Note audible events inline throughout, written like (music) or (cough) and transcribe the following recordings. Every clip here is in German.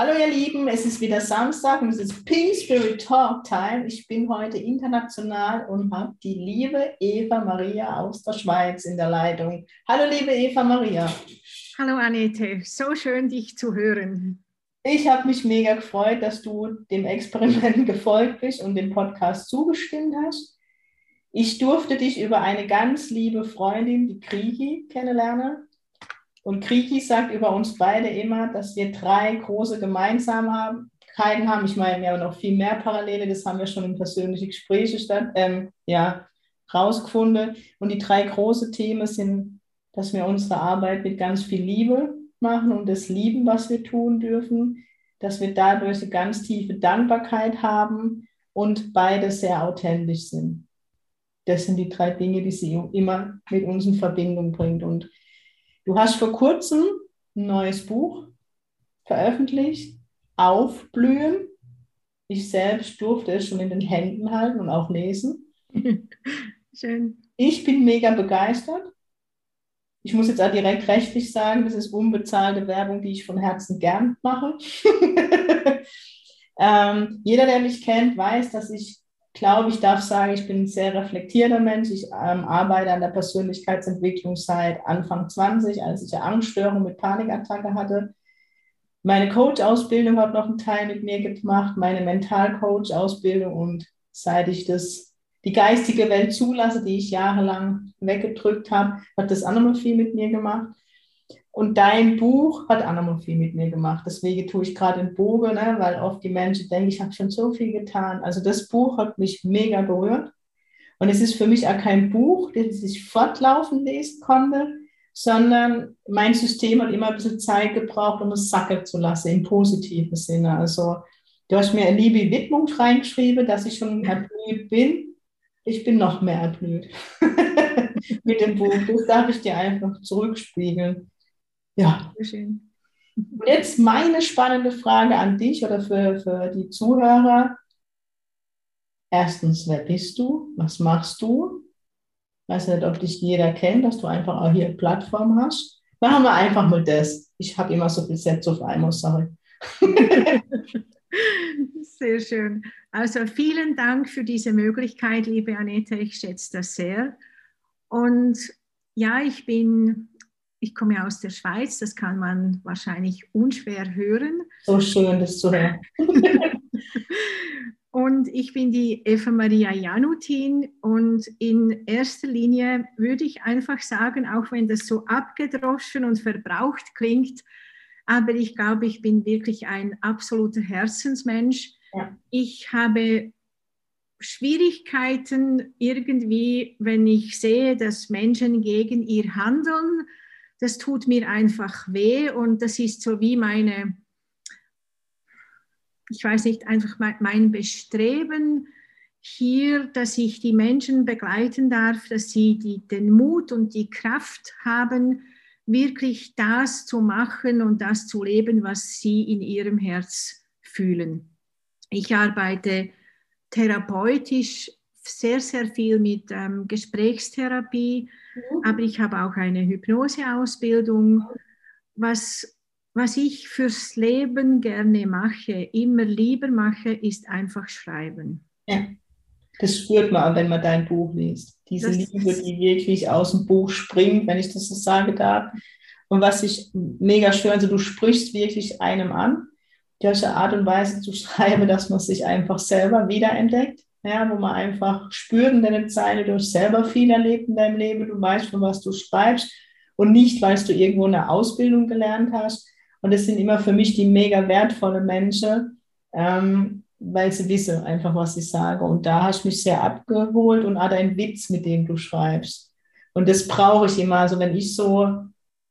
Hallo ihr Lieben, es ist wieder Samstag und es ist Pink Spirit Talk Time. Ich bin heute international und habe die liebe Eva Maria aus der Schweiz in der Leitung. Hallo liebe Eva Maria. Hallo Annette, so schön dich zu hören. Ich habe mich mega gefreut, dass du dem Experiment (laughs) gefolgt bist und dem Podcast zugestimmt hast. Ich durfte dich über eine ganz liebe Freundin, die Krigi, kennenlernen. Und Kriki sagt über uns beide immer, dass wir drei große Gemeinsamkeiten haben. Ich meine, wir haben noch viel mehr Parallele, das haben wir schon in persönlichen Gesprächen statt, ähm, ja, rausgefunden. Und die drei große Themen sind, dass wir unsere Arbeit mit ganz viel Liebe machen und das lieben, was wir tun dürfen, dass wir dadurch eine ganz tiefe Dankbarkeit haben und beide sehr authentisch sind. Das sind die drei Dinge, die sie immer mit uns in Verbindung bringt. Und Du hast vor kurzem ein neues Buch veröffentlicht, Aufblühen. Ich selbst durfte es schon in den Händen halten und auch lesen. (laughs) Schön. Ich bin mega begeistert. Ich muss jetzt auch direkt rechtlich sagen, das ist unbezahlte Werbung, die ich von Herzen gern mache. (laughs) ähm, jeder, der mich kennt, weiß, dass ich glaube, ich darf sagen, ich bin ein sehr reflektierter Mensch. Ich ähm, arbeite an der Persönlichkeitsentwicklung seit Anfang 20, als ich eine Angststörung mit Panikattacke hatte. Meine Coach-Ausbildung hat noch einen Teil mit mir gemacht, meine Mental-Coach-Ausbildung und seit ich das, die geistige Welt zulasse, die ich jahrelang weggedrückt habe, hat das auch noch viel mit mir gemacht. Und dein Buch hat auch nochmal viel mit mir gemacht. Deswegen tue ich gerade den Bogen, ne, weil oft die Menschen denken, ich habe schon so viel getan. Also das Buch hat mich mega berührt. Und es ist für mich auch kein Buch, das ich fortlaufend lesen konnte, sondern mein System hat immer ein bisschen Zeit gebraucht, um es sacken zu lassen, im positiven Sinne. Also du hast mir eine liebe Widmung reingeschrieben, dass ich schon erblüht bin. Ich bin noch mehr erblüht (laughs) mit dem Buch. Das darf ich dir einfach zurückspiegeln. Ja. schön. Und jetzt meine spannende Frage an dich oder für, für die Zuhörer. Erstens, wer bist du? Was machst du? Ich weiß nicht, ob dich jeder kennt, dass du einfach auch hier eine Plattform hast. Machen wir einfach mal das. Ich habe immer so viel Sätze auf einmal, sorry. (laughs) Sehr schön. Also vielen Dank für diese Möglichkeit, liebe Annette. Ich schätze das sehr. Und ja, ich bin ich komme aus der Schweiz, das kann man wahrscheinlich unschwer hören. So schön, das zu hören. (laughs) und ich bin die Eva Maria Janutin und in erster Linie würde ich einfach sagen, auch wenn das so abgedroschen und verbraucht klingt, aber ich glaube, ich bin wirklich ein absoluter Herzensmensch. Ja. Ich habe Schwierigkeiten irgendwie, wenn ich sehe, dass Menschen gegen ihr Handeln das tut mir einfach weh und das ist so wie meine, ich weiß nicht, einfach mein Bestreben hier, dass ich die Menschen begleiten darf, dass sie die, den Mut und die Kraft haben, wirklich das zu machen und das zu leben, was sie in ihrem Herz fühlen. Ich arbeite therapeutisch sehr, sehr viel mit ähm, Gesprächstherapie, mhm. aber ich habe auch eine Hypnoseausbildung. Was, was ich fürs Leben gerne mache, immer lieber mache, ist einfach schreiben. Ja, das spürt man, wenn man dein Buch liest. Diese das Liebe, die wirklich aus dem Buch springt, wenn ich das so sagen darf. Und was ich mega schön, also du sprichst wirklich einem an, solche Art und Weise zu (laughs) schreiben, dass man sich einfach selber wiederentdeckt ja, wo man einfach spürt in deiner Zeile, du hast selber viel erlebt in deinem Leben, du weißt, von was du schreibst und nicht, weil du irgendwo eine Ausbildung gelernt hast. Und das sind immer für mich die mega wertvollen Menschen, ähm, weil sie wissen einfach, was ich sage. Und da hast du mich sehr abgeholt und auch dein Witz, mit dem du schreibst. Und das brauche ich immer. Also wenn ich so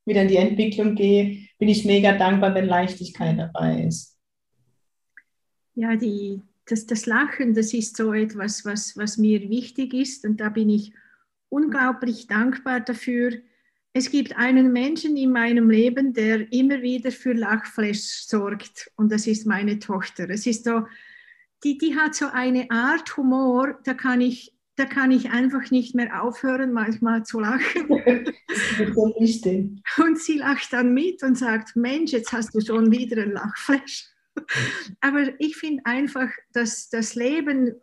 wieder in die Entwicklung gehe, bin ich mega dankbar, wenn Leichtigkeit dabei ist. Ja, die, das, das Lachen, das ist so etwas, was, was mir wichtig ist und da bin ich unglaublich dankbar dafür. Es gibt einen Menschen in meinem Leben, der immer wieder für Lachflash sorgt und das ist meine Tochter. Es ist so, die, die hat so eine Art Humor, da kann ich, da kann ich einfach nicht mehr aufhören, manchmal zu lachen. (laughs) Und sie lacht dann mit und sagt, Mensch, jetzt hast du schon wieder ein Lachflash. Aber ich finde einfach, dass das Leben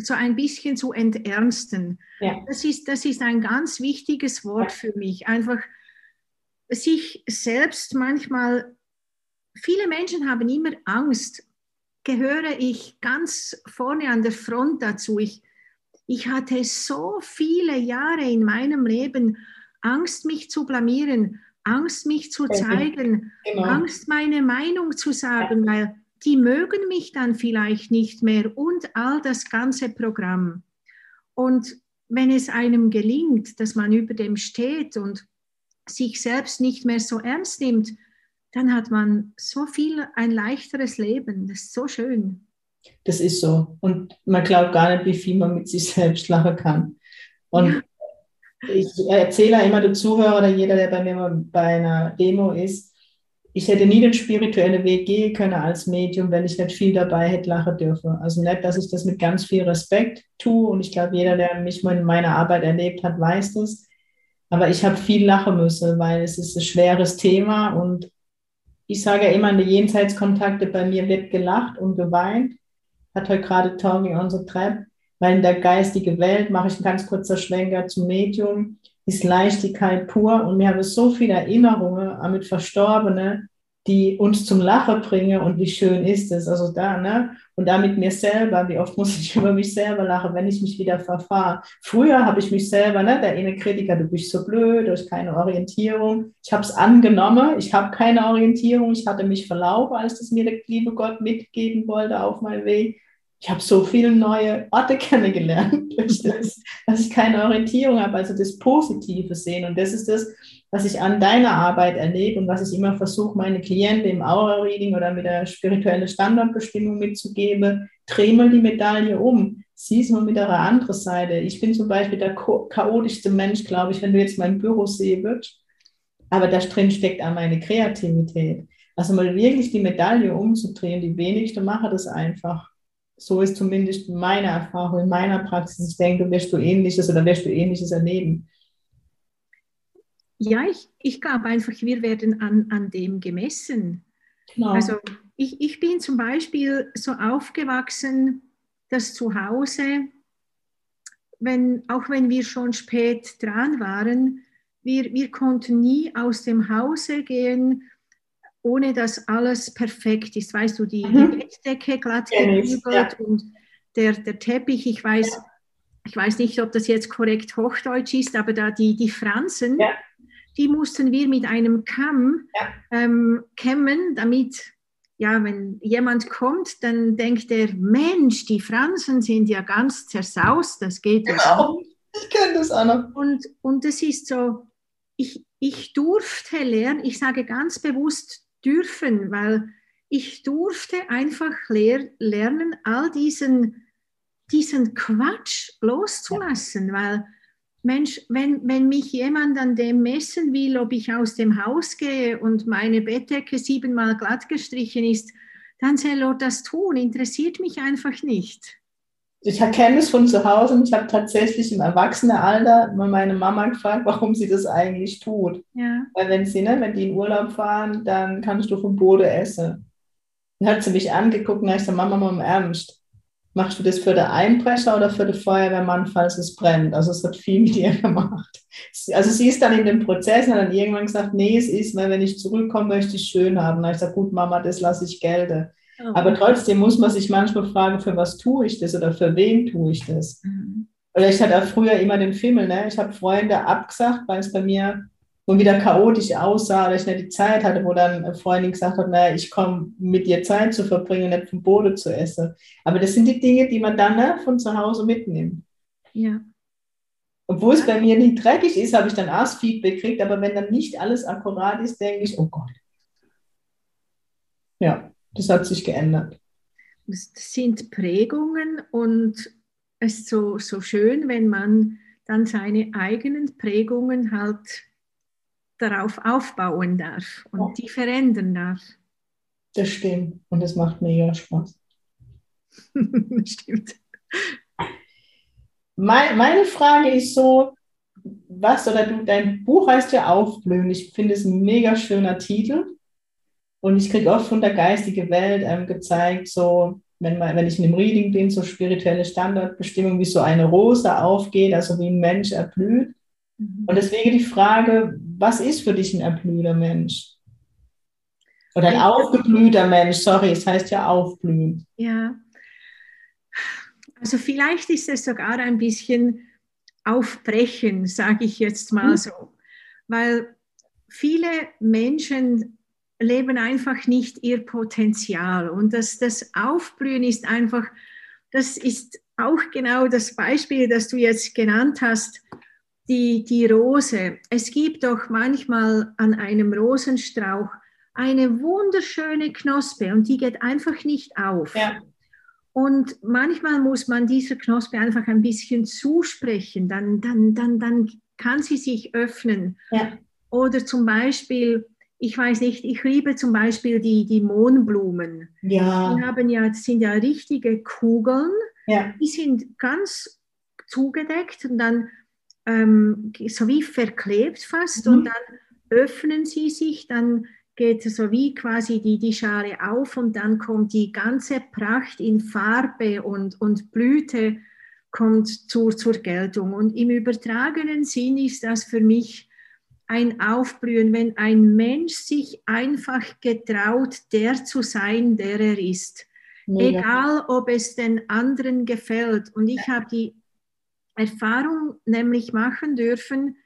so ein bisschen zu enternsten. Ja. Das, ist, das ist ein ganz wichtiges Wort für mich. Einfach sich selbst manchmal, viele Menschen haben immer Angst, gehöre ich ganz vorne an der Front dazu. Ich, ich hatte so viele Jahre in meinem Leben Angst, mich zu blamieren, Angst, mich zu zeigen, genau. Angst, meine Meinung zu sagen, weil die mögen mich dann vielleicht nicht mehr und all das ganze Programm. Und wenn es einem gelingt, dass man über dem steht und sich selbst nicht mehr so ernst nimmt, dann hat man so viel ein leichteres Leben. Das ist so schön. Das ist so. Und man glaubt gar nicht, wie viel man mit sich selbst lachen kann. Und ja. Ich erzähle immer den Zuhörer oder jeder, der bei mir bei einer Demo ist, ich hätte nie den spirituellen Weg gehen können als Medium, wenn ich nicht viel dabei hätte lachen dürfen. Also nicht, dass ich das mit ganz viel Respekt tue und ich glaube, jeder, der mich in meiner Arbeit erlebt hat, weiß das. Aber ich habe viel lachen müssen, weil es ist ein schweres Thema und ich sage ja immer, in den Jenseitskontakte bei mir wird gelacht und geweint. Hat heute gerade Talking on the weil in der geistigen Welt mache ich ein ganz kurzer Schwenker zum Medium ist Leichtigkeit pur und wir haben so viele Erinnerungen mit Verstorbenen, die uns zum Lachen bringen und wie schön ist es. Also da, ne? Und da mit mir selber, wie oft muss ich (laughs) über mich selber lachen, wenn ich mich wieder verfahre. Früher habe ich mich selber, ne, der eine Kritiker, du bist so blöd, du hast keine Orientierung. Ich habe es angenommen, ich habe keine Orientierung, ich hatte mich verlaufen, als das mir der liebe Gott mitgeben wollte auf meinem Weg ich habe so viele neue Orte (laughs) kennengelernt, durch das, dass ich keine Orientierung habe, also das Positive sehen. Und das ist das, was ich an deiner Arbeit erlebe und was ich immer versuche, meine Klienten im Aura-Reading oder mit der spirituellen Standardbestimmung mitzugeben. Dreh mal die Medaille um. Sieh es mal mit einer anderen Seite. Ich bin zum Beispiel der chaotischste Mensch, glaube ich, wenn du jetzt mein Büro sehen würdest. Aber da drin steckt auch meine Kreativität. Also mal wirklich die Medaille umzudrehen. Die wenigsten machen das einfach so ist zumindest meine Erfahrung in meiner Praxis. Ich denke, wirst du Ähnliches oder wirst du Ähnliches erleben. Ja, ich, ich glaube einfach, wir werden an, an dem gemessen. Genau. Also ich, ich bin zum Beispiel so aufgewachsen, dass zu Hause, wenn, auch wenn wir schon spät dran waren, wir, wir konnten nie aus dem Hause gehen, ohne dass alles perfekt ist. Weißt du, die, mhm. die Bettdecke glatt gebügelt ja. und der, der Teppich, ich weiß, ich weiß nicht, ob das jetzt korrekt Hochdeutsch ist, aber da die, die Fransen, ja. die mussten wir mit einem Kamm ja. ähm, kämmen, damit, ja, wenn jemand kommt, dann denkt er, Mensch, die Fransen sind ja ganz zersaust, das geht genau. ja nicht. Ich kenne das auch noch. Und, und das ist so, ich, ich durfte lernen, ich sage ganz bewusst dürfen, weil ich durfte einfach lernen, all diesen, diesen Quatsch loszulassen, weil Mensch, wenn, wenn mich jemand an dem messen will, ob ich aus dem Haus gehe und meine Bettdecke siebenmal glatt gestrichen ist, dann soll er das tun, interessiert mich einfach nicht ich erkenne es von zu Hause und ich habe tatsächlich im Erwachsenenalter mal meine Mama gefragt, warum sie das eigentlich tut. Ja. Weil wenn sie, ne, wenn die in Urlaub fahren, dann kannst du vom Boden essen. Dann hat sie mich angeguckt und ich gesagt, Mama, mal im Ernst, machst du das für den Einbrecher oder für den Feuerwehrmann, falls es brennt? Also es hat viel mit ihr (laughs) gemacht. Also sie ist dann in dem Prozess und hat dann irgendwann gesagt, nee, es ist, weil wenn ich zurückkomme, möchte ich schön haben. Dann habe ich gesagt, gut, Mama, das lasse ich gelten. Aber trotzdem muss man sich manchmal fragen, für was tue ich das oder für wen tue ich das? Mhm. Oder ich hatte auch früher immer den Fimmel, ne? ich habe Freunde abgesagt, weil es bei mir und wieder chaotisch aussah oder ich nicht die Zeit hatte, wo dann eine Freundin gesagt hat, naja, ich komme mit dir Zeit zu verbringen, nicht vom Boden zu essen. Aber das sind die Dinge, die man dann ne, von zu Hause mitnimmt. Ja. Obwohl es bei mir nicht dreckig ist, habe ich dann auch Feedback gekriegt, aber wenn dann nicht alles akkurat ist, denke ich, oh Gott. Ja. Das hat sich geändert. das sind Prägungen und es ist so, so schön, wenn man dann seine eigenen Prägungen halt darauf aufbauen darf und ja. die verändern darf. Das stimmt und das macht mir ja Spaß. (laughs) stimmt. Meine Frage ist so, was oder du, dein Buch heißt ja Aufblühen. Ich finde es ein mega schöner Titel. Und ich kriege oft von der geistigen Welt ähm, gezeigt, so, wenn, man, wenn ich in einem Reading bin, so spirituelle Standardbestimmung, wie so eine Rose aufgeht, also wie ein Mensch erblüht. Mhm. Und deswegen die Frage, was ist für dich ein erblühter Mensch? Oder ein aufgeblühter Mensch, sorry, es heißt ja aufblühen. Ja, also vielleicht ist es sogar ein bisschen aufbrechen, sage ich jetzt mal mhm. so, weil viele Menschen leben einfach nicht ihr Potenzial und das, das Aufblühen ist einfach, das ist auch genau das Beispiel, das du jetzt genannt hast, die, die Rose. Es gibt doch manchmal an einem Rosenstrauch eine wunderschöne Knospe und die geht einfach nicht auf. Ja. Und manchmal muss man dieser Knospe einfach ein bisschen zusprechen, dann, dann, dann, dann kann sie sich öffnen. Ja. Oder zum Beispiel, ich weiß nicht, ich liebe zum Beispiel die, die Mohnblumen. Ja. Die haben ja, sind ja richtige Kugeln. Ja. Die sind ganz zugedeckt und dann ähm, so wie verklebt fast mhm. und dann öffnen sie sich, dann geht so wie quasi die, die Schale auf und dann kommt die ganze Pracht in Farbe und, und Blüte kommt zur, zur Geltung. Und im übertragenen Sinn ist das für mich ein Aufblühen, wenn ein Mensch sich einfach getraut, der zu sein, der er ist. Mega. Egal, ob es den anderen gefällt. Und ich habe die Erfahrung nämlich machen dürfen,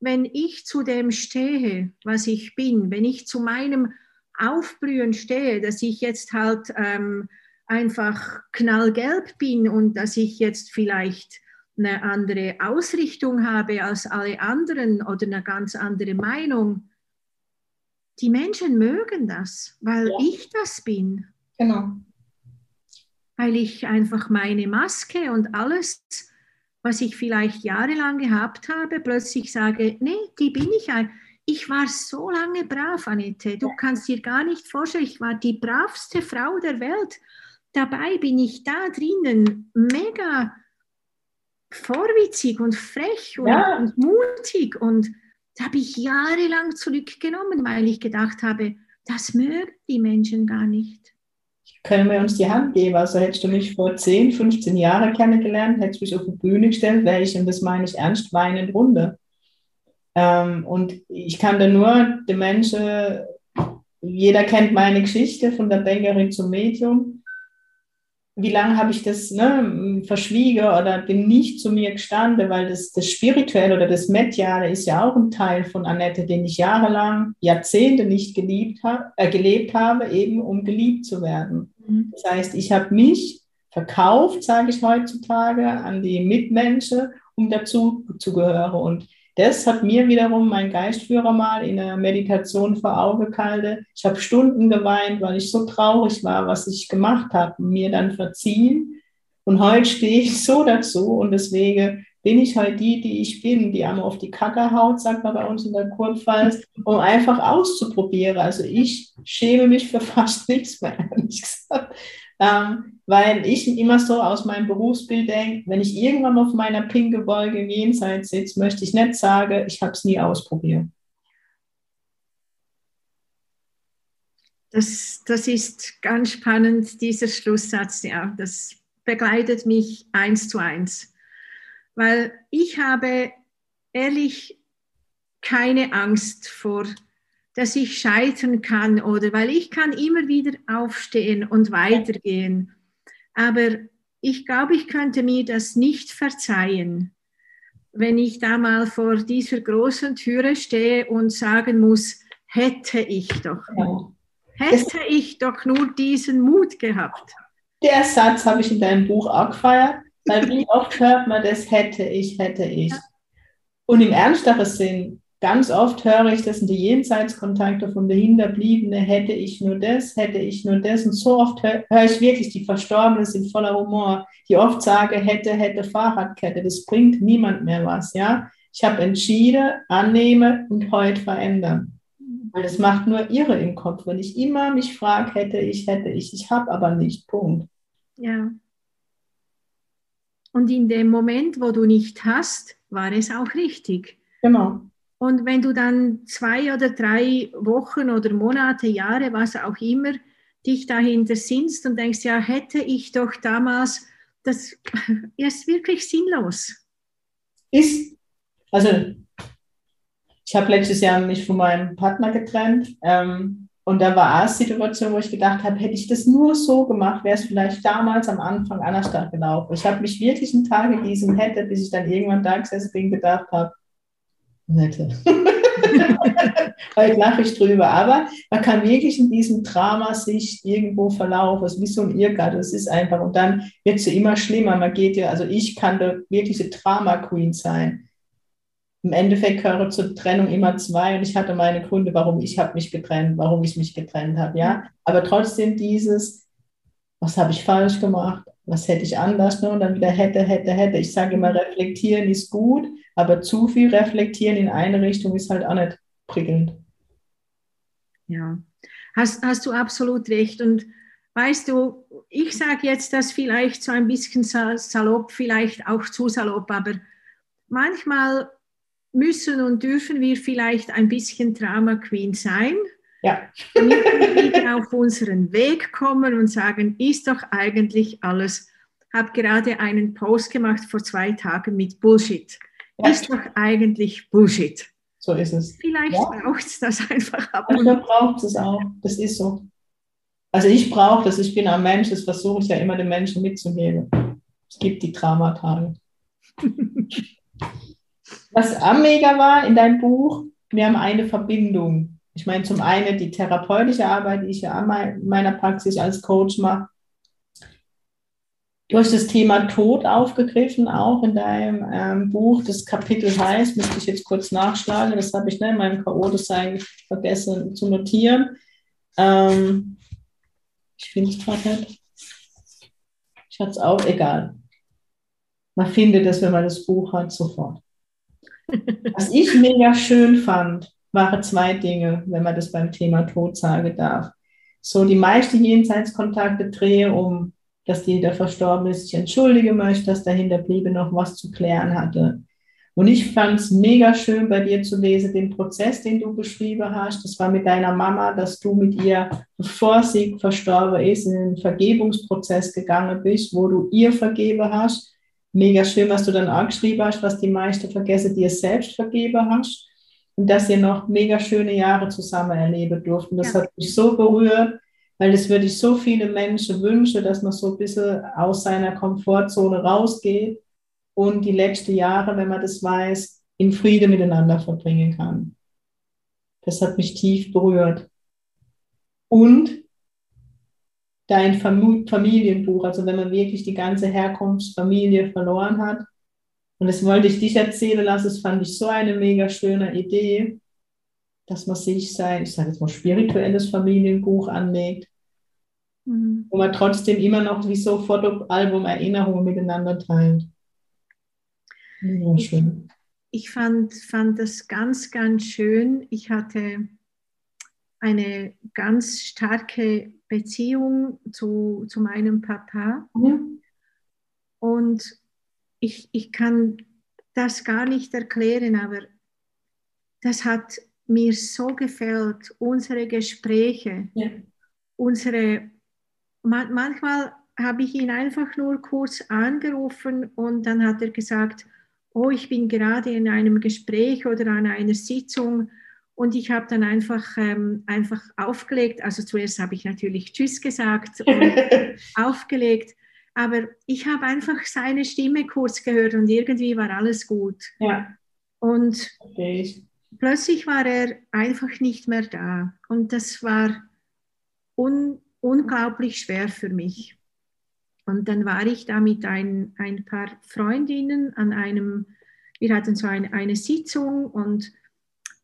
wenn ich zu dem stehe, was ich bin, wenn ich zu meinem Aufblühen stehe, dass ich jetzt halt ähm, einfach knallgelb bin und dass ich jetzt vielleicht eine andere Ausrichtung habe als alle anderen oder eine ganz andere Meinung. Die Menschen mögen das, weil ja. ich das bin. Genau. Weil ich einfach meine Maske und alles was ich vielleicht jahrelang gehabt habe, plötzlich sage, nee, die bin ich. Ich war so lange brav, Annette. Du kannst dir gar nicht vorstellen, ich war die bravste Frau der Welt. Dabei bin ich da drinnen mega vorwitzig und frech und, ja. und mutig. Und da habe ich jahrelang zurückgenommen, weil ich gedacht habe, das mögen die Menschen gar nicht können wir uns die Hand geben. Also hättest du mich vor 10, 15 Jahren kennengelernt, hättest du mich auf die Bühne gestellt, wäre ich, und das meine ich ernst, weinend runter. Ähm, und ich kann da nur die Menschen, jeder kennt meine Geschichte von der Bankerin zum Medium wie lange habe ich das ne, verschwiegen oder bin nicht zu mir gestanden, weil das, das Spirituelle oder das Mediale ist ja auch ein Teil von Annette, den ich jahrelang, Jahrzehnte nicht geliebt hab, äh, gelebt habe, eben um geliebt zu werden. Mhm. Das heißt, ich habe mich verkauft, sage ich heutzutage, an die Mitmenschen, um dazu zu gehören. Und das hat mir wiederum mein Geistführer mal in der Meditation vor Augen gehalten. Ich habe Stunden geweint, weil ich so traurig war, was ich gemacht habe, mir dann verziehen. Und heute stehe ich so dazu und deswegen bin ich halt die, die ich bin, die einmal auf die Kacke haut, sagt man bei uns in der Kurpfalz, um einfach auszuprobieren. Also ich schäme mich für fast nichts mehr, ehrlich gesagt. Ähm, weil ich immer so aus meinem Berufsbild denke, wenn ich irgendwann auf meiner pinke Wolke jenseits sitze, möchte ich nicht sagen, ich habe es nie ausprobiert. Das, das ist ganz spannend, dieser Schlusssatz, ja, das begleitet mich eins zu eins, weil ich habe ehrlich keine Angst vor dass ich scheitern kann oder weil ich kann immer wieder aufstehen und weitergehen. Aber ich glaube, ich könnte mir das nicht verzeihen, wenn ich da mal vor dieser großen Türe stehe und sagen muss, hätte ich doch. Ja. Hätte ich doch nur diesen Mut gehabt. Der Satz habe ich in deinem Buch auch gefeiert, weil wie oft hört man das hätte ich, hätte ich. Ja. Und im ernsteren Sinn, ganz oft höre ich das in die Jenseitskontakte von der Hinterbliebene, hätte ich nur das, hätte ich nur das. Und so oft höre hör ich wirklich, die Verstorbenen sind voller Humor, die oft sagen, hätte, hätte Fahrradkette. Das bringt niemand mehr was, ja. Ich habe entschieden, annehme und heute verändern. Weil das macht nur Irre im Kopf, wenn ich immer mich frage, hätte ich, hätte ich, ich habe aber nicht, Punkt. Ja. Und in dem Moment, wo du nicht hast, war es auch richtig. Genau. Und wenn du dann zwei oder drei Wochen oder Monate, Jahre, was auch immer, dich dahinter sinnst und denkst, ja, hätte ich doch damals, das (laughs) ist wirklich sinnlos. Ist, also ich habe letztes Jahr mich von meinem Partner getrennt ähm, und da war eine Situation, wo ich gedacht habe, hätte ich das nur so gemacht, wäre es vielleicht damals am Anfang anders gelaufen. Ich habe mich wirklich einen Tag in diesem hätte, bis ich dann irgendwann da gesessen bin, gedacht habe, nette. (laughs) Heute lache ich drüber. Aber man kann wirklich in diesem Drama sich irgendwo verlaufen. Es ist wie so ein Irrgarten. Es ist einfach. Und dann wird es ja immer schlimmer. Man geht ja, also ich kann da wirklich eine Drama-Queen sein. Im Endeffekt gehören zur Trennung immer zwei und ich hatte meine Gründe, warum ich habe mich getrennt, warum ich mich getrennt habe, ja. Aber trotzdem dieses, was habe ich falsch gemacht, was hätte ich anders, ne? und dann wieder hätte, hätte, hätte. Ich sage immer, reflektieren ist gut, aber zu viel reflektieren in eine Richtung ist halt auch nicht prickelnd. Ja, hast, hast du absolut recht. Und weißt du, ich sage jetzt das vielleicht so ein bisschen salopp, vielleicht auch zu salopp, aber manchmal müssen und dürfen wir vielleicht ein bisschen Drama Queen sein. Ja. Damit wir wieder auf unseren Weg kommen und sagen, ist doch eigentlich alles. Habe gerade einen Post gemacht vor zwei Tagen mit Bullshit ja. ist doch eigentlich Bullshit. So ist es. Vielleicht ja. braucht es das einfach ab. Manchmal braucht es auch. Das ist so. Also ich brauche das, ich bin ein Mensch, das versuche ich ja immer den Menschen mitzugeben. Es gibt die Dramatage. (laughs) Was am mega war in deinem Buch, wir haben eine Verbindung. Ich meine, zum einen die therapeutische Arbeit, die ich ja in meiner Praxis als Coach mache, Du hast das Thema Tod aufgegriffen, auch in deinem ähm, Buch. Das Kapitel heißt, müsste ich jetzt kurz nachschlagen, das habe ich ne, in meinem K.O.-Design vergessen zu notieren. Ähm, ich finde es gerade nicht. Ich hatte es auch, egal. Man findet es, wenn man das Buch hat, sofort. (laughs) Was ich mega schön fand, waren zwei Dinge, wenn man das beim Thema Tod sagen darf. So, die meisten Jenseitskontakte drehe um dass die, der Verstorbene sich entschuldigen möchte, dass der Hinterbliebene noch was zu klären hatte. Und ich fand es mega schön bei dir zu lesen, den Prozess, den du beschrieben hast. Das war mit deiner Mama, dass du mit ihr, bevor sie verstorben ist, in den Vergebungsprozess gegangen bist, wo du ihr vergeben hast. Mega schön, was du dann auch geschrieben hast, was die meisten vergessen, dir selbst vergeben hast. Und dass ihr noch mega schöne Jahre zusammen erleben durften. Das ja. hat mich so berührt weil es würde ich so viele Menschen wünschen, dass man so ein bisschen aus seiner Komfortzone rausgeht und die letzten Jahre, wenn man das weiß, in Friede miteinander verbringen kann. Das hat mich tief berührt. Und dein Familienbuch, also wenn man wirklich die ganze Herkunftsfamilie verloren hat. Und das wollte ich dich erzählen lassen, das fand ich so eine mega schöne Idee dass man sich sein, ich sage jetzt mal, spirituelles Familienbuch anlegt, mhm. wo man trotzdem immer noch wie so Fotoalbum Erinnerungen miteinander teilt. Ja, schön. Ich, ich fand, fand das ganz, ganz schön. Ich hatte eine ganz starke Beziehung zu, zu meinem Papa. Ja. Und ich, ich kann das gar nicht erklären, aber das hat mir so gefällt, unsere Gespräche, ja. unsere, man, manchmal habe ich ihn einfach nur kurz angerufen und dann hat er gesagt, oh, ich bin gerade in einem Gespräch oder an einer Sitzung und ich habe dann einfach, ähm, einfach aufgelegt. Also zuerst habe ich natürlich Tschüss gesagt und (laughs) aufgelegt, aber ich habe einfach seine Stimme kurz gehört und irgendwie war alles gut. Ja. Und okay plötzlich war er einfach nicht mehr da. Und das war un unglaublich schwer für mich. Und dann war ich da mit ein, ein paar Freundinnen an einem, wir hatten so ein, eine Sitzung und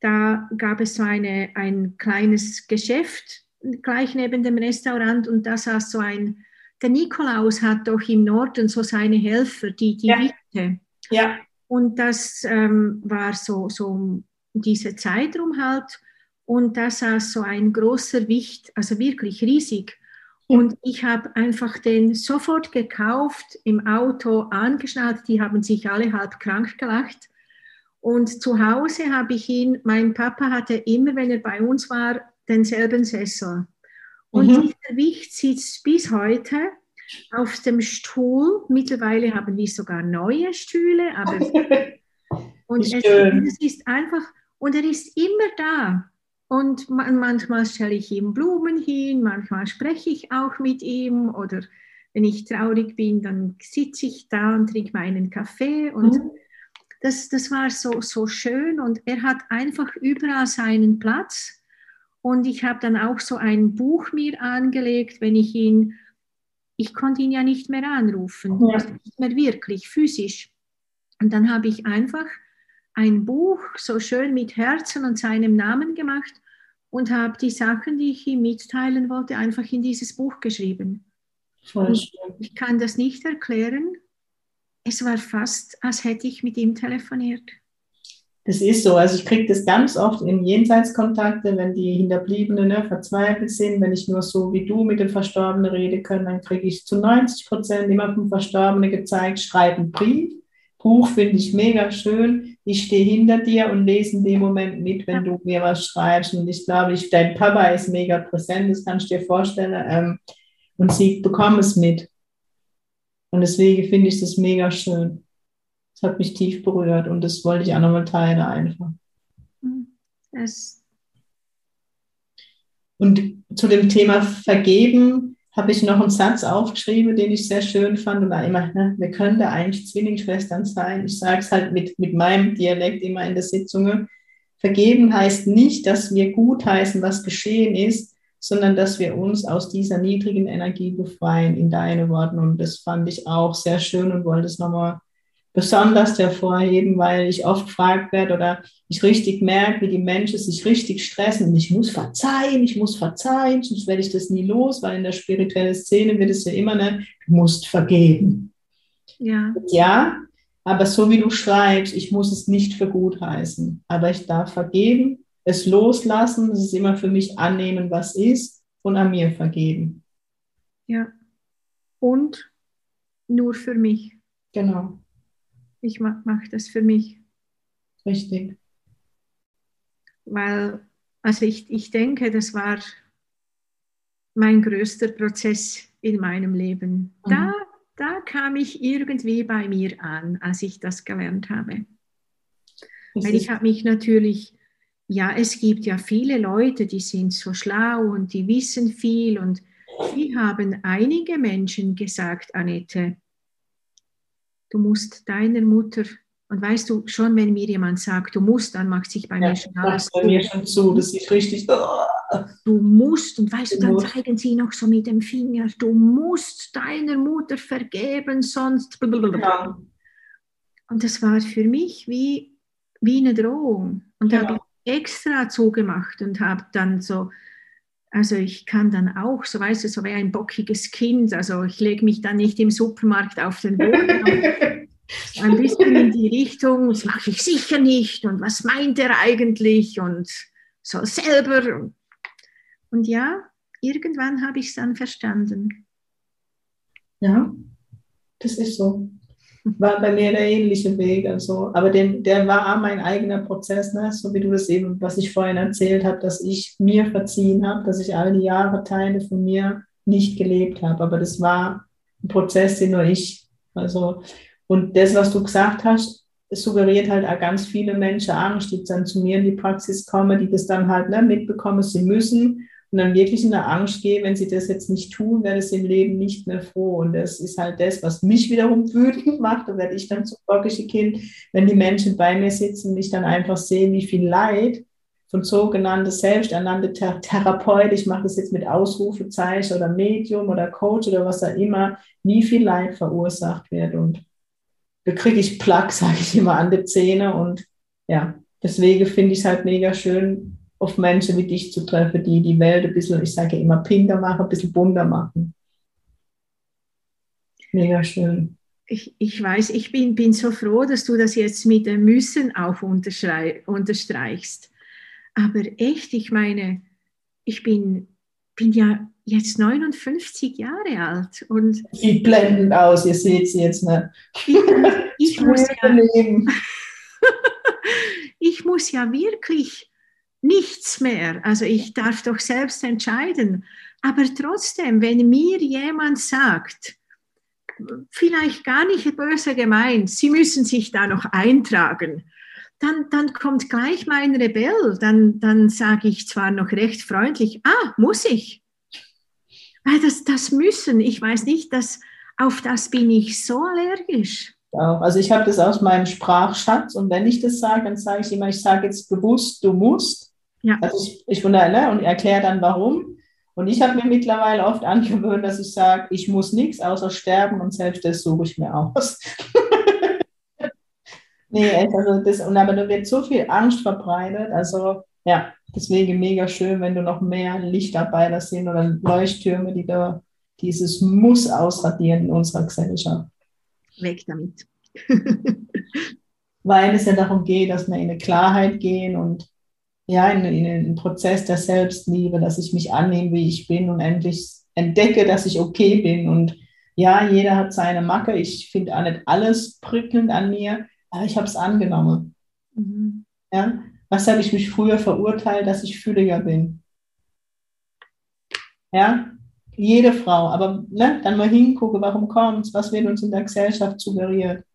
da gab es so eine, ein kleines Geschäft gleich neben dem Restaurant und da saß so ein, der Nikolaus hat doch im Norden so seine Helfer, die die Ja. Wichte. Ja. Und das ähm, war so, so diese Zeitraum halt. Und da saß so ein großer Wicht, also wirklich riesig. Und ich habe einfach den sofort gekauft, im Auto angeschnallt. Die haben sich alle halb krank gelacht. Und zu Hause habe ich ihn, mein Papa hatte immer, wenn er bei uns war, denselben Sessel. Und Mhm. dieser Wicht sitzt bis heute auf dem Stuhl. Mittlerweile haben wir sogar neue Stühle, aber (laughs) und es, es ist einfach, und er ist immer da. Und man, manchmal stelle ich ihm Blumen hin, manchmal spreche ich auch mit ihm oder wenn ich traurig bin, dann sitze ich da und trinke meinen Kaffee und Mhm. das, das war so, so schön und er hat einfach überall seinen Platz. Und ich habe dann auch so ein Buch mir angelegt, wenn ich ihn, ich konnte ihn ja nicht mehr anrufen, Ja. also nicht mehr wirklich, physisch. Und dann habe ich einfach ein Buch so schön mit Herzen und seinem Namen gemacht und habe die Sachen, die ich ihm mitteilen wollte, einfach in dieses Buch geschrieben. Schön. Ich kann das nicht erklären. Es war fast, als hätte ich mit ihm telefoniert. Das ist so. Also ich kriege das ganz oft in Jenseitskontakte, wenn die Hinterbliebenen ne, verzweifelt sind, wenn ich nur so wie du mit dem Verstorbenen rede können, dann kriege ich zu 90 Prozent immer vom Verstorbenen gezeigt, schreib einen Brief. Buch finde ich mega schön. Ich stehe hinter dir und lese in dem Moment mit, wenn du mir was schreibst. Und ich glaube, ich, dein Papa ist mega präsent, das kannst du dir vorstellen. Ähm, und sie bekommen es mit. Und deswegen finde ich das mega schön. Hat mich tief berührt und das wollte ich auch nochmal teilen einfach. Es, Und zu dem Thema Vergeben habe ich noch einen Satz aufgeschrieben, den ich sehr schön fand. Und da immer, ne, wir können da eigentlich Zwillingsschwestern sein. Ich sage es halt mit, mit meinem Dialekt immer in der Sitzung. Vergeben heißt nicht, dass wir gutheißen, was geschehen ist, sondern dass wir uns aus dieser niedrigen Energie befreien, in deine Worten. Und das fand ich auch sehr schön und wollte es nochmal besonders hervorheben, weil ich oft gefragt werde oder ich richtig merke, wie die Menschen sich richtig stressen. Und ich muss verzeihen, ich muss verzeihen, sonst werde ich das nie los, weil in der spirituellen Szene wird es ja immer, ne, du musst vergeben. ja, Ja, aber so wie du schreibst, ich muss es nicht für gut heißen, aber ich darf vergeben, es loslassen, das ist immer für mich annehmen, was ist und an mir vergeben. ja. Und nur für mich. Genau, Ich mache mach das für mich. richtig. Weil, also ich, ich denke, das war mein größter Prozess in meinem Leben. Mhm. Da, da kam ich irgendwie bei mir an, als ich das gelernt habe. Das Weil ich habe mich natürlich, ja, es gibt ja viele Leute, die sind so schlau und die wissen viel und die haben einige Menschen gesagt, Annette, du musst deiner Mutter, und weißt du, schon wenn mir jemand sagt, du musst, dann macht sich bei ja, mir schon alles bei mir schon zu, das ist richtig. du musst, und weißt du, Du dann musst. zeigen sie noch so mit dem Finger, du musst deiner Mutter vergeben, sonst. Ja, Und das war für mich wie, wie eine Drohung. Und da Genau. habe ich extra zugemacht und habe dann so, also ich kann dann auch, so weißt du, so wie ein bockiges Kind, also ich lege mich dann nicht im Supermarkt auf den Boden, (laughs) ein bisschen in die Richtung, das mache ich sicher nicht und was meint er eigentlich und so selber. Und, und ja, irgendwann habe ich es dann verstanden. Ja, das ist so. War bei mir der ähnliche Weg. Also, aber den, der war auch mein eigener Prozess, ne? so wie du das eben, was ich vorhin erzählt habe, dass ich mir verziehen habe, dass ich all die Jahre Teile von mir nicht gelebt habe. Aber das war ein Prozess, den nur ich, also, und das, was du gesagt hast, suggeriert halt auch ganz viele Menschen Angst, die dann zu mir in die Praxis kommen, die das dann halt ne, mitbekommen, sie müssen und dann wirklich in der Angst gehen, wenn sie das jetzt nicht tun, wäre es im Leben nicht mehr froh. Und das ist halt das, was mich wiederum (laughs) wütend macht. Da werde ich dann zu bockige Kind, wenn die Menschen bei mir sitzen und ich dann einfach sehe, wie viel Leid von sogenannte selbsternannte Thera Therapeut, ich mache das jetzt mit Ausrufezeichen oder Medium oder Coach oder was auch immer, wie viel Leid verursacht wird. Und da kriege ich Plack, (laughs) sage ich immer, an die Zähne und ja, deswegen finde ich es halt mega schön, auf Menschen wie dich zu treffen, die die Welt ein bisschen, ich sage immer, pinker machen, ein bisschen bunter machen. Mega schön. Ich, ich weiß, ich bin, bin so froh, dass du das jetzt mit dem Müssen auch unterstreichst. Aber echt, ich meine, ich bin, bin ja jetzt 59 Jahre alt und sieht blendend aus, ihr seht sie jetzt nicht. Ich, ich (laughs) muss ja, (laughs) ich muss ja wirklich nichts mehr. Also ich darf doch selbst entscheiden. Aber trotzdem, wenn mir jemand sagt, vielleicht gar nicht böse gemeint, Sie müssen sich da noch eintragen, dann, dann kommt gleich mein Rebell. Dann, dann sage ich zwar noch recht freundlich, ah, muss ich. Weil das, das müssen, ich weiß nicht, dass, auf das bin ich so allergisch. Also ich habe das aus meinem Sprachschatz und wenn ich das sage, dann sage ich immer, ich sage jetzt bewusst, du musst. Ja. Also ich, ich wundere, ne, und erkläre dann warum. Und ich habe mir mittlerweile oft angewöhnt, dass ich sage, ich muss nichts außer sterben und selbst das suche ich mir aus. (laughs) nee, also das, und aber da wird so viel Angst verbreitet. Also ja, deswegen mega schön, wenn du noch mehr Lichtarbeiter sind oder Leuchttürme, die da dieses Muss ausradieren in unserer Gesellschaft. Weg damit. (laughs) Weil es ja darum geht, dass wir in eine Klarheit gehen und ja, in, in einen Prozess der Selbstliebe, dass ich mich annehme, wie ich bin und endlich entdecke, dass ich okay bin. Und ja, jeder hat seine Macke. Ich finde auch nicht alles prickelnd an mir, aber ich habe es angenommen. Mhm. Ja? Was habe ich mich früher verurteilt, dass ich fülliger bin? Ja, jede Frau, aber ne, dann mal hingucken, warum kommt es, was wird uns in der Gesellschaft suggeriert.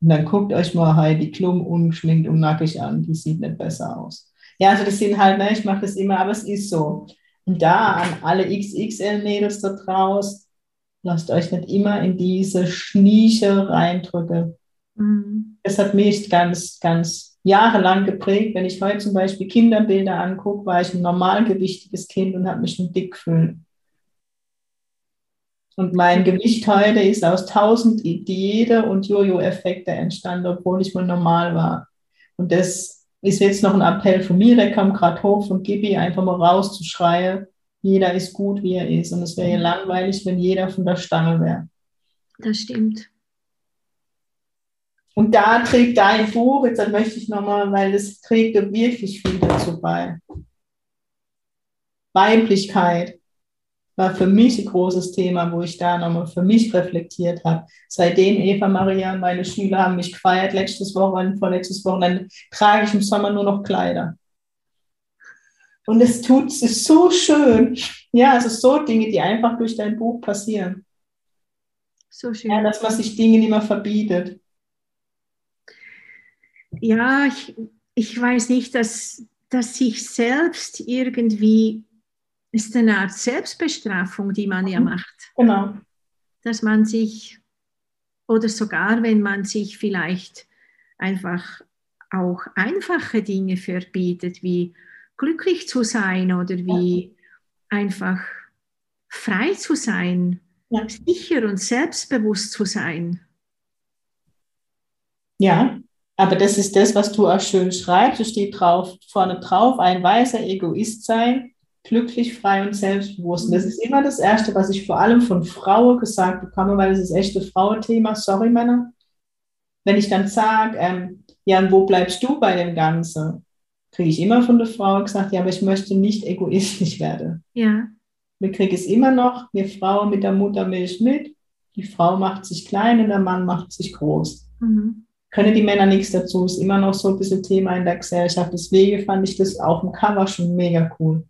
Und dann guckt euch mal Heidi Klum ungeschminkt und nackig an, die sieht nicht besser aus. Ja, also das sind halt, ne, ich mache das immer, aber es ist so. Und da an alle XXL-Mädels da draußen, lasst euch nicht immer in diese Schnieche reindrücken. Mhm. Das hat mich ganz, ganz jahrelang geprägt. Wenn ich heute zum Beispiel Kinderbilder angucke, war ich ein normalgewichtiges Kind und habe mich schon dick gefühlt. Und mein Gewicht heute ist aus tausend Diäte und Jojo-Effekte entstanden, obwohl ich mal normal war. Und das ist jetzt noch ein Appell von mir, der kam gerade hoch von Gibi, einfach mal rauszuschreien, jeder ist gut, wie er ist. Und es wäre ja langweilig, wenn jeder von der Stange wäre. Das stimmt. Und da trägt dein Buch, jetzt möchte ich nochmal, weil es trägt wirklich viel dazu bei. Weiblichkeit, war für mich ein großes Thema, wo ich da nochmal für mich reflektiert habe. Seitdem Eva Maria meine Schüler haben mich gefeiert, letztes Wochenende, vorletztes Wochenende, trage ich im Sommer nur noch Kleider. Und es tut, es ist so schön. Ja, also so Dinge, die einfach durch dein Buch passieren. So schön. Ja, dass man sich Dinge nicht mehr verbietet. Ja, ich, ich weiß nicht, dass, dass sich selbst irgendwie ist eine Art Selbstbestrafung, die man ja mhm. macht. Genau. Dass man sich, oder sogar wenn man sich vielleicht einfach auch einfache Dinge verbietet, wie glücklich zu sein oder wie ja. einfach frei zu sein, ja. sicher und selbstbewusst zu sein. Ja, aber das ist das, was du auch schön schreibst. Es steht drauf, vorne drauf, ein weiser Egoist sein, glücklich, frei und selbstbewusst. Und das ist immer das Erste, was ich vor allem von Frauen gesagt bekomme, weil es ist echt ein Frauenthema. Sorry, Männer. Wenn ich dann sage, ähm, ja, und wo bleibst du bei dem Ganzen? Kriege ich immer von der Frau gesagt, ja, aber ich möchte nicht egoistisch werden. Ja. Wir kriegen es immer noch, wir Frauen mit der Muttermilch mit. Die Frau macht sich klein und der Mann macht sich groß. Mhm. Können die Männer nichts dazu, ist immer noch so ein bisschen Thema in der Gesellschaft. Deswegen fand ich das auf dem Cover schon mega cool.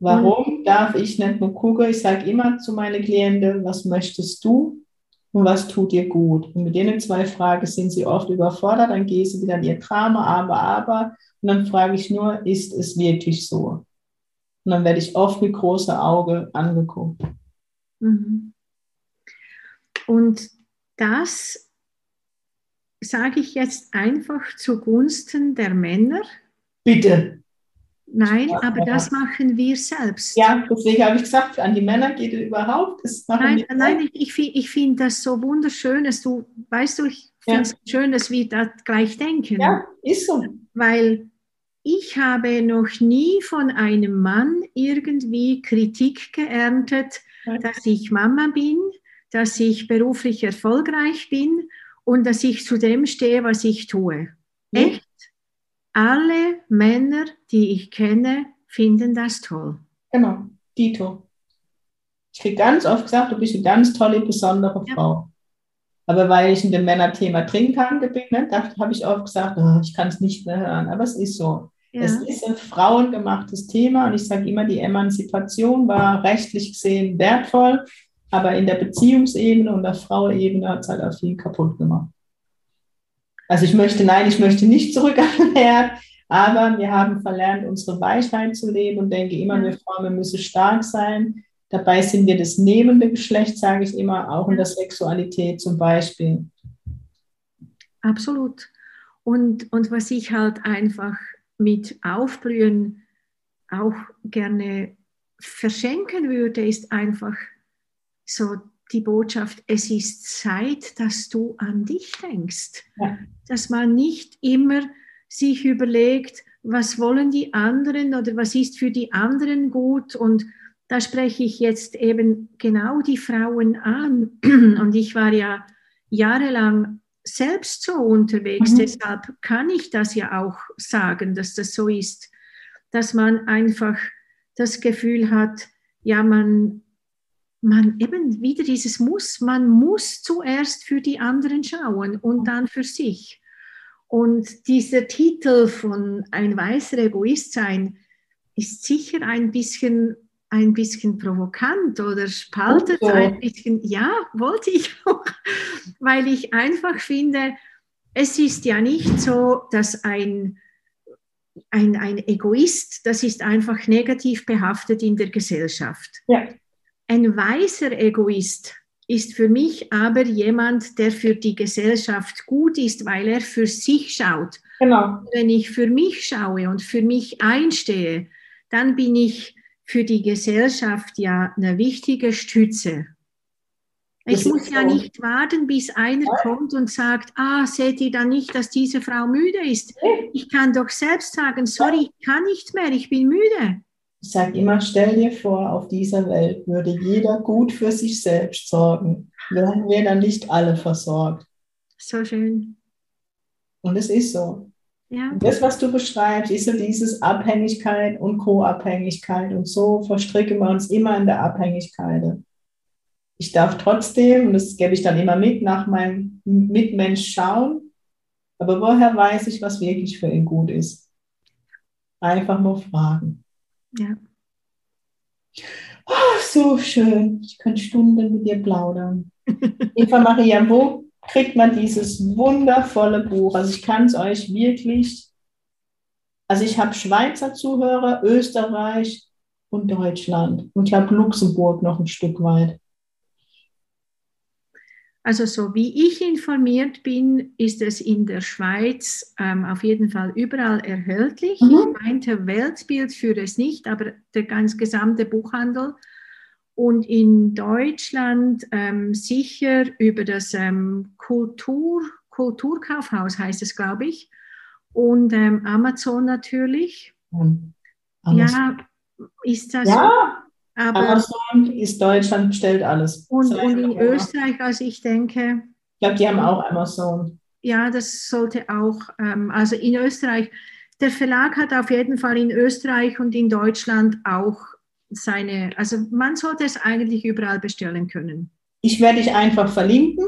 Warum darf ich nicht nur gucken? Ich sage immer zu meinen Klienten, was möchtest du und was tut dir gut? Und mit denen zwei Fragen sind sie oft überfordert, dann gehen sie wieder in ihr Drama, aber, aber. Und dann frage ich nur, ist es wirklich so? Und dann werde ich oft mit großem Auge angeguckt. Mhm. Und das sage ich jetzt einfach zugunsten der Männer. Bitte. Nein, aber das machen wir selbst. Ja, deswegen habe ich gesagt, an die Männer geht es überhaupt. Nein, nein, ich, ich, ich finde das so wunderschön, dass du, weißt du, ich, finde es schön, dass wir da gleich denken. Ja, ist so. Weil ich habe noch nie von einem Mann irgendwie Kritik geerntet, ja. dass ich Mama bin, dass ich beruflich erfolgreich bin und dass ich zu dem stehe, was ich tue. Alle Männer, die ich kenne, finden das toll. Genau, Dito. Ich kriege ganz oft gesagt, du bist eine ganz tolle, besondere ja. Frau. Aber weil ich in dem Männerthema Trinkhandel bin, ne, habe ich oft gesagt, oh, ich kann es nicht mehr hören. Aber es ist so. Ja. Es ist ein frauengemachtes Thema und ich sage immer, die Emanzipation war rechtlich gesehen wertvoll, aber in der Beziehungsebene und der Frauebene hat es halt auch viel kaputt gemacht. Also ich möchte, nein, ich möchte nicht zurück an den Herd, aber wir haben verlernt, unsere Weisheit zu leben und denke immer, wir Frauen, wir müssen stark sein. Dabei sind wir das nehmende Geschlecht, sage ich immer, auch in der Sexualität zum Beispiel. Absolut. Und, und was ich halt einfach mit Aufblühen auch gerne verschenken würde, ist einfach so die Botschaft, es ist Zeit, dass du an dich denkst. Ja. Dass man nicht immer sich überlegt, was wollen die anderen oder was ist für die anderen gut. Und da spreche ich jetzt eben genau die Frauen an. (clears throat) Und ich war ja jahrelang selbst so unterwegs, mhm. deshalb kann ich das ja auch sagen, dass das so ist, dass man einfach das Gefühl hat, ja, man, man eben wieder dieses Muss, man muss zuerst für die anderen schauen und dann für sich. Und dieser Titel von Ein weißer Egoist sein ist sicher ein bisschen, ein bisschen provokant oder spaltet okay. ein bisschen. Ja, wollte ich (laughs) auch, weil ich einfach finde, es ist ja nicht so, dass ein, ein, ein Egoist, das ist einfach negativ behaftet in der Gesellschaft. Ja. Ein weißer Egoist ist für mich aber jemand, der für die Gesellschaft gut ist, weil er für sich schaut. Genau. Wenn ich für mich schaue und für mich einstehe, dann bin ich für die Gesellschaft ja eine wichtige Stütze. Ich muss ja nicht warten, bis einer ja. kommt und sagt, ah, seht ihr dann nicht, dass diese Frau müde ist? Ich kann doch selbst sagen, sorry, ich kann nicht mehr, ich bin müde. Ich sage immer, stell dir vor, auf dieser Welt würde jeder gut für sich selbst sorgen. Wären wir dann nicht alle versorgt. So schön. Und es ist so. Ja. Das, was du beschreibst, ist so dieses Abhängigkeit und Co-Abhängigkeit. Und so verstricken wir uns immer in der Abhängigkeit. Ich darf trotzdem, und das gebe ich dann immer mit, nach meinem Mitmensch schauen. Aber woher weiß ich, was wirklich für ihn gut ist? Einfach nur fragen. Ja. Oh, so schön. Ich könnte Stunden mit dir plaudern. (laughs) Eva Maria, wo kriegt man dieses wundervolle Buch? Also ich kann es euch wirklich, also ich habe Schweizer Zuhörer, Österreich und Deutschland und ich habe Luxemburg noch ein Stück weit. Also so wie ich informiert bin, ist es in der Schweiz ähm, auf jeden Fall überall erhältlich. Mhm. Ich meinte Weltbild für es nicht, aber der ganz gesamte Buchhandel. Und in Deutschland ähm, sicher über das ähm, Kultur, Kulturkaufhaus heißt es, glaube ich. Und ähm, Amazon natürlich. Mhm. Ja, ist das ja. Aber Amazon ist Deutschland, bestellt alles. Und, und in Österreich, also ich denke. Ich glaube, die haben auch Amazon. Ja, das sollte auch, ähm, also in Österreich, der Verlag hat auf jeden Fall in Österreich und in Deutschland auch seine, also man sollte es eigentlich überall bestellen können. Ich werde dich einfach verlinken,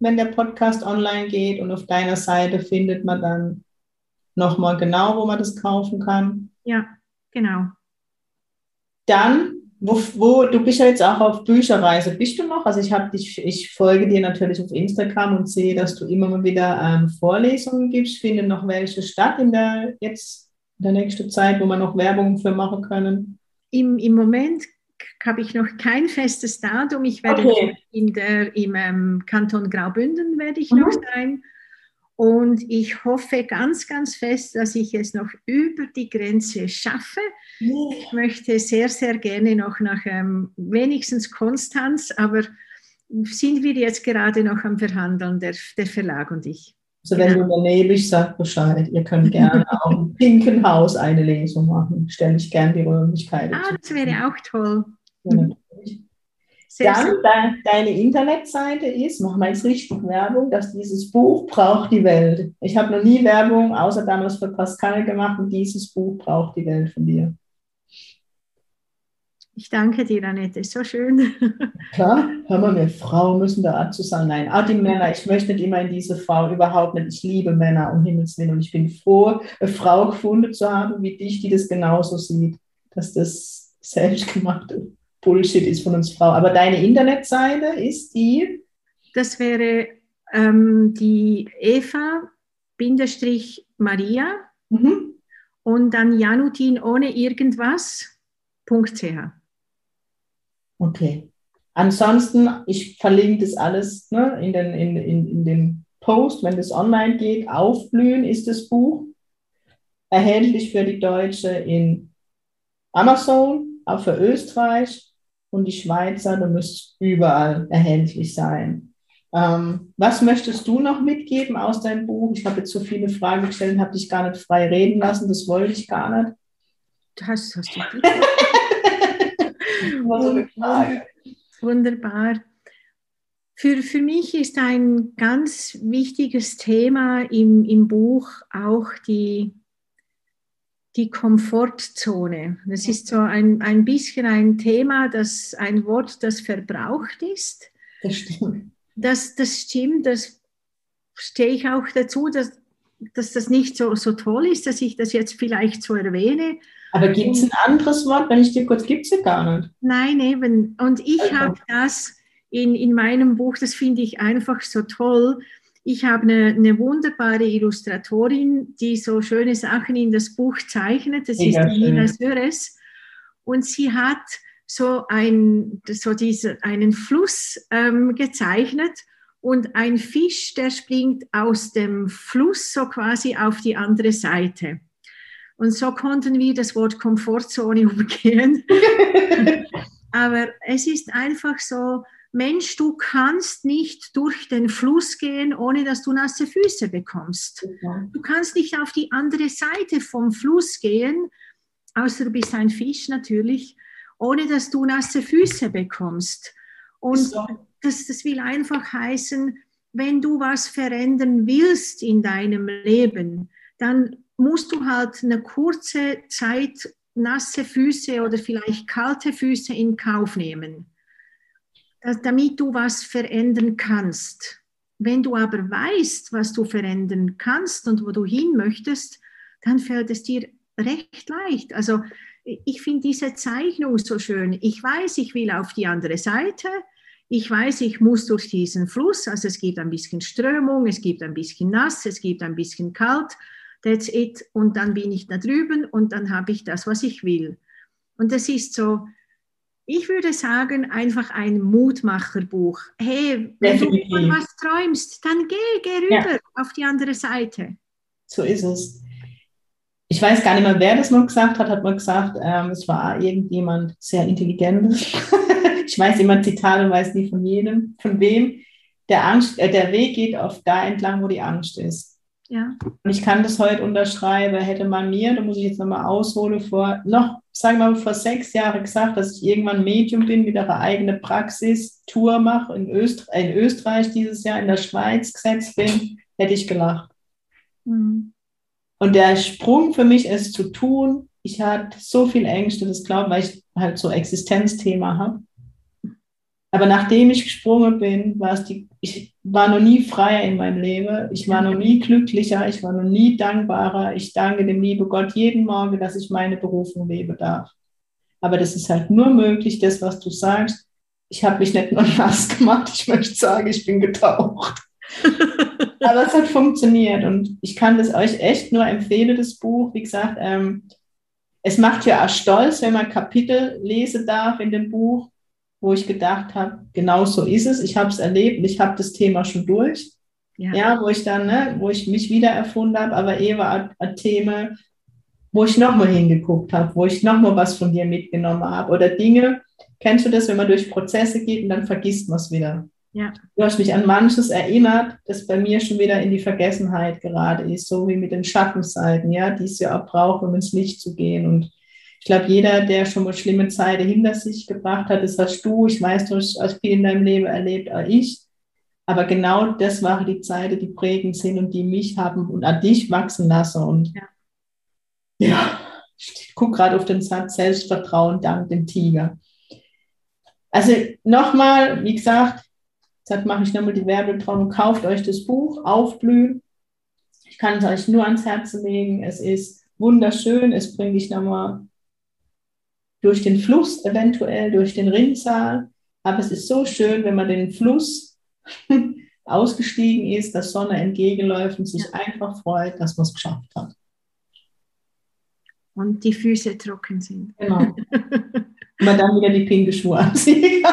wenn der Podcast online geht und auf deiner Seite findet man dann nochmal genau, wo man das kaufen kann. Ja, genau. Dann wo, wo, du bist ja jetzt auch auf Bücherreise. Bist du noch? Also ich habe dich, ich folge dir natürlich auf Instagram und sehe, dass du immer mal wieder ähm, Vorlesungen gibst. Finden noch welche statt in der jetzt in der nächsten Zeit, wo wir noch Werbung für machen können? Im, im Moment habe ich noch kein festes Datum. Ich werde okay. in der, im ähm, Kanton Graubünden werde ich mhm. noch sein. Und ich hoffe ganz, ganz fest, dass ich es noch über die Grenze schaffe. Ich möchte sehr, sehr gerne noch nach ähm, wenigstens Konstanz, aber sind wir jetzt gerade noch am Verhandeln, der, der Verlag und ich. Also wenn genau. du daneben bist, sag Bescheid. Ihr könnt gerne (laughs) auch im Pinken Haus eine Lesung machen. Stelle ich gerne die Räumlichkeiten. Ah, das wäre auch toll. Ja, natürlich. Sehr Dann de deine Internetseite ist, machen wir jetzt richtig Werbung, dass dieses Buch braucht die Welt. Ich habe noch nie Werbung außer damals für Pascal gemacht und dieses Buch braucht die Welt von dir. Ich danke dir, Annette, so schön. (laughs) Klar, hör mal, wir Frauen müssen da zu sein. Nein, auch die Männer, ich möchte nicht immer in diese Frau, überhaupt nicht. Ich liebe Männer, um Himmels Willen. Und ich bin froh, eine Frau gefunden zu haben wie dich, die das genauso sieht, dass das selbstgemachte Bullshit ist von uns Frauen. Aber deine Internetseite ist die? Das wäre ähm, die Eva-Maria mhm. und dann Janutin ohne irgendwas.ch. Okay. Ansonsten, ich verlinke das alles ne, in, den, in, in, in dem Post, wenn das online geht. Aufblühen ist das Buch. Erhältlich für die Deutsche in Amazon, auch für Österreich und die Schweizer. Du müsstest überall erhältlich sein. Ähm, was möchtest du noch mitgeben aus deinem Buch? Ich habe jetzt so viele Fragen gestellt und habe dich gar nicht frei reden lassen. Das wollte ich gar nicht. Das hast du. Wunderbar. Für, für mich ist ein ganz wichtiges Thema im, im Buch auch die, die Komfortzone. Das ist so ein, ein bisschen ein Thema, das ein Wort, das verbraucht ist. Das stimmt. Das, das stimmt, das stehe ich auch dazu, dass, dass das nicht so, so toll ist, dass ich das jetzt vielleicht so erwähne. Aber gibt es ein anderes Wort, wenn ich dir kurz, gibt es ja gar nicht. Nein, eben. Und ich also. habe das in, in meinem Buch, das finde ich einfach so toll. Ich habe eine, eine, wunderbare Illustratorin, die so schöne Sachen in das Buch zeichnet. Das ist Nina Söres. Und sie hat so, ein, so diese, einen Fluss ähm, gezeichnet und ein Fisch, der springt aus dem Fluss so quasi auf die andere Seite. Und so konnten wir das Wort Komfortzone (laughs) umgehen. (laughs) Aber es ist einfach so, Mensch, du kannst nicht durch den Fluss gehen, ohne dass du nasse Füße bekommst. Ja. Du kannst nicht auf die andere Seite vom Fluss gehen, außer du bist ein Fisch natürlich, ohne dass du nasse Füße bekommst. Und so. das, das will einfach heißen, wenn du was verändern willst in deinem Leben, dann musst du halt eine kurze Zeit nasse Füße oder vielleicht kalte Füße in Kauf nehmen, damit du was verändern kannst. Wenn du aber weißt, was du verändern kannst und wo du hin möchtest, dann fällt es dir recht leicht. Also ich finde diese Zeichnung so schön. Ich weiß, ich will auf die andere Seite. Ich weiß, ich muss durch diesen Fluss. Also es gibt ein bisschen Strömung, es gibt ein bisschen nass, es gibt ein bisschen kalt that's it. Und dann bin ich da drüben und dann habe ich das, was ich will. Und das ist so, ich würde sagen, einfach ein Mutmacherbuch. Hey, wenn Definitiv. du von was träumst, dann geh, geh rüber ja. auf die andere Seite. So ist es. Ich weiß gar nicht mehr, wer das noch gesagt hat, hat mal gesagt, ähm, es war irgendjemand sehr intelligent. (laughs) ich weiß immer ein Zitat und weiß nie von jedem, von wem. Der, Angst, äh, der Weg geht oft da entlang, wo die Angst ist. Ja. Und ich kann das heute unterschreiben. Hätte man mir, da muss ich jetzt nochmal ausholen, vor noch, sagen wir mal, vor sechs Jahren gesagt, dass ich irgendwann Medium bin, mit einer eigenen Praxis, Tour mache, in, Öster in Österreich dieses Jahr, in der Schweiz gesetzt bin, hätte ich gelacht. Mhm. Und der Sprung für mich, es zu tun, ich hatte so viel Ängste, das glaube weil ich halt so Existenzthema habe. Aber nachdem ich gesprungen bin, war es die, ich war noch nie freier in meinem Leben. Ich war noch nie glücklicher. Ich war noch nie dankbarer. Ich danke dem lieben Gott jeden Morgen, dass ich meine Berufung leben darf. Aber das ist halt nur möglich, das, was du sagst. Ich habe mich nicht nur (laughs) nass gemacht. Ich möchte sagen, ich bin getaucht. (laughs) Aber es hat funktioniert und ich kann das euch echt nur empfehlen, das Buch. Wie gesagt, ähm, es macht ja auch stolz, wenn man Kapitel lesen darf in dem Buch wo ich gedacht habe, genau so ist es. Ich habe es erlebt, ich habe das Thema schon durch. Ja. ja, wo ich dann, ne, wo ich mich wieder erfunden habe, aber eh war ein Thema, wo ich nochmal hingeguckt habe, wo ich nochmal was von dir mitgenommen habe oder Dinge. Kennst du das, wenn man durch Prozesse geht und dann vergisst man es wieder? Ja. Du hast mich an manches erinnert, das bei mir schon wieder in die Vergessenheit gerade ist, so wie mit den Schattenseiten, ja, die es ja auch braucht, um ins Licht zu gehen. Und ich glaube, jeder, der schon mal schlimme Zeiten hinter sich gebracht hat, das hast du, ich weiß, du hast viel in deinem Leben erlebt, auch ich. Aber genau das waren die Zeiten, die prägend sind und die mich haben und an dich wachsen lassen. Und ja, ja ich gucke gerade auf den Satz Selbstvertrauen dank dem Tiger. Also nochmal, wie gesagt, Jetzt mache ich nochmal die Werbetrommel, kauft euch das Buch, Aufblühen. Ich kann es euch nur ans Herz legen. Es ist wunderschön. Es bringt dich nochmal durch den Fluss, eventuell durch den Rinnsal. Aber es ist so schön, wenn man den Fluss (laughs) ausgestiegen ist, der Sonne entgegenläuft und sich einfach freut, dass man es geschafft hat. Und die Füße trocken sind. Genau. (laughs) Und man dann wieder die pinke Schuhe anziehen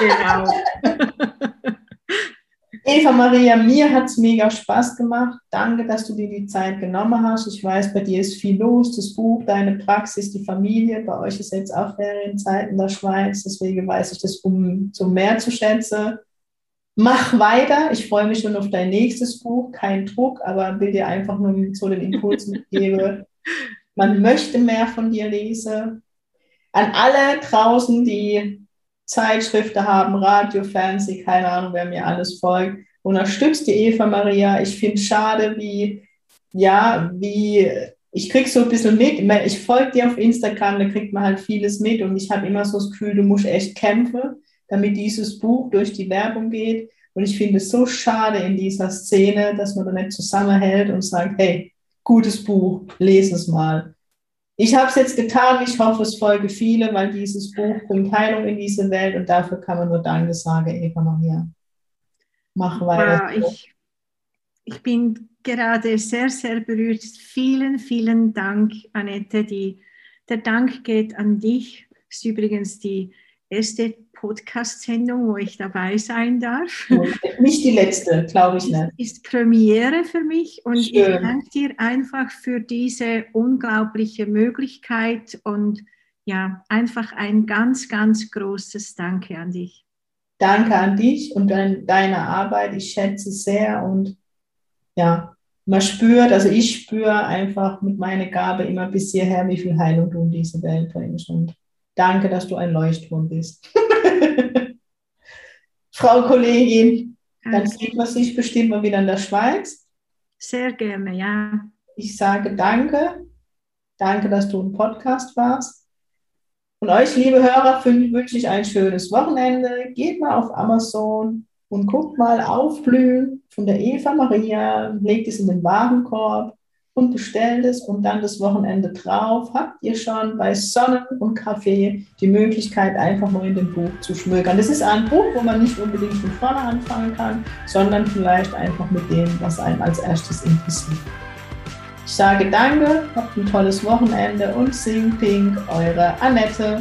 Genau. (laughs) Eva Maria, mir hat es mega Spaß gemacht. Danke, dass du dir die Zeit genommen hast. Ich weiß, bei dir ist viel los. Das Buch, deine Praxis, die Familie. Bei euch ist jetzt auch Ferienzeit in der Schweiz. Deswegen weiß ich das um so mehr zu schätzen. Mach weiter. Ich freue mich schon auf dein nächstes Buch. Kein Druck, aber will dir einfach nur so den Impuls mitgeben. (laughs) Man möchte mehr von dir lesen. An alle draußen, die Zeitschriften haben, Radio, Fernsehen, keine Ahnung, wer mir alles folgt. Unterstützt die Eva Maria. Ich finde es schade, wie, ja, wie, ich kriege so ein bisschen mit. Ich folge dir auf Instagram, da kriegt man halt vieles mit und ich habe immer so das Gefühl, du musst echt kämpfen, damit dieses Buch durch die Werbung geht. Und ich finde es so schade in dieser Szene, dass man da nicht zusammenhält und sagt, hey, gutes Buch, lese es mal. Ich habe es jetzt getan, ich hoffe, es folge viele, weil dieses Buch bringt Heilung in diese Welt und dafür kann man nur Danke sagen, Eva Maria. Mach weiter. Ja, ich, ich bin gerade sehr, sehr berührt. Vielen, vielen Dank, Annette. Die, der Dank geht an dich. Das ist übrigens die erste Podcast-Sendung, wo ich dabei sein darf. Nicht die letzte, glaube ich nicht. Ist Premiere für mich und Schön. ich danke dir einfach für diese unglaubliche Möglichkeit und ja, einfach ein ganz, ganz großes Danke an dich. Danke an dich und an deine Arbeit. Ich schätze sehr und ja, man spürt, also ich spüre einfach mit meiner Gabe immer bis hierher, wie viel Heilung du in diese Welt bringst. Und danke, dass du ein Leuchtturm bist. (laughs) Frau Kollegin, dann sieht man sich bestimmt mal wieder in der Schweiz. Sehr gerne, ja. Ich sage danke. Danke, dass du im Podcast warst. Und euch, liebe Hörer, wünsche ich ein schönes Wochenende. Geht mal auf Amazon und guckt mal Aufblühen von der Eva Maria, legt es in den Warenkorb und bestellt es und dann das Wochenende drauf habt ihr schon bei Sonnen und Kaffee die Möglichkeit, einfach nur in dem Buch zu schmökern. Das ist ein Buch, wo man nicht unbedingt von vorne anfangen kann, sondern vielleicht einfach mit dem, was einem als erstes interessiert. Ich sage danke, habt ein tolles Wochenende und sing pink, eure Annette.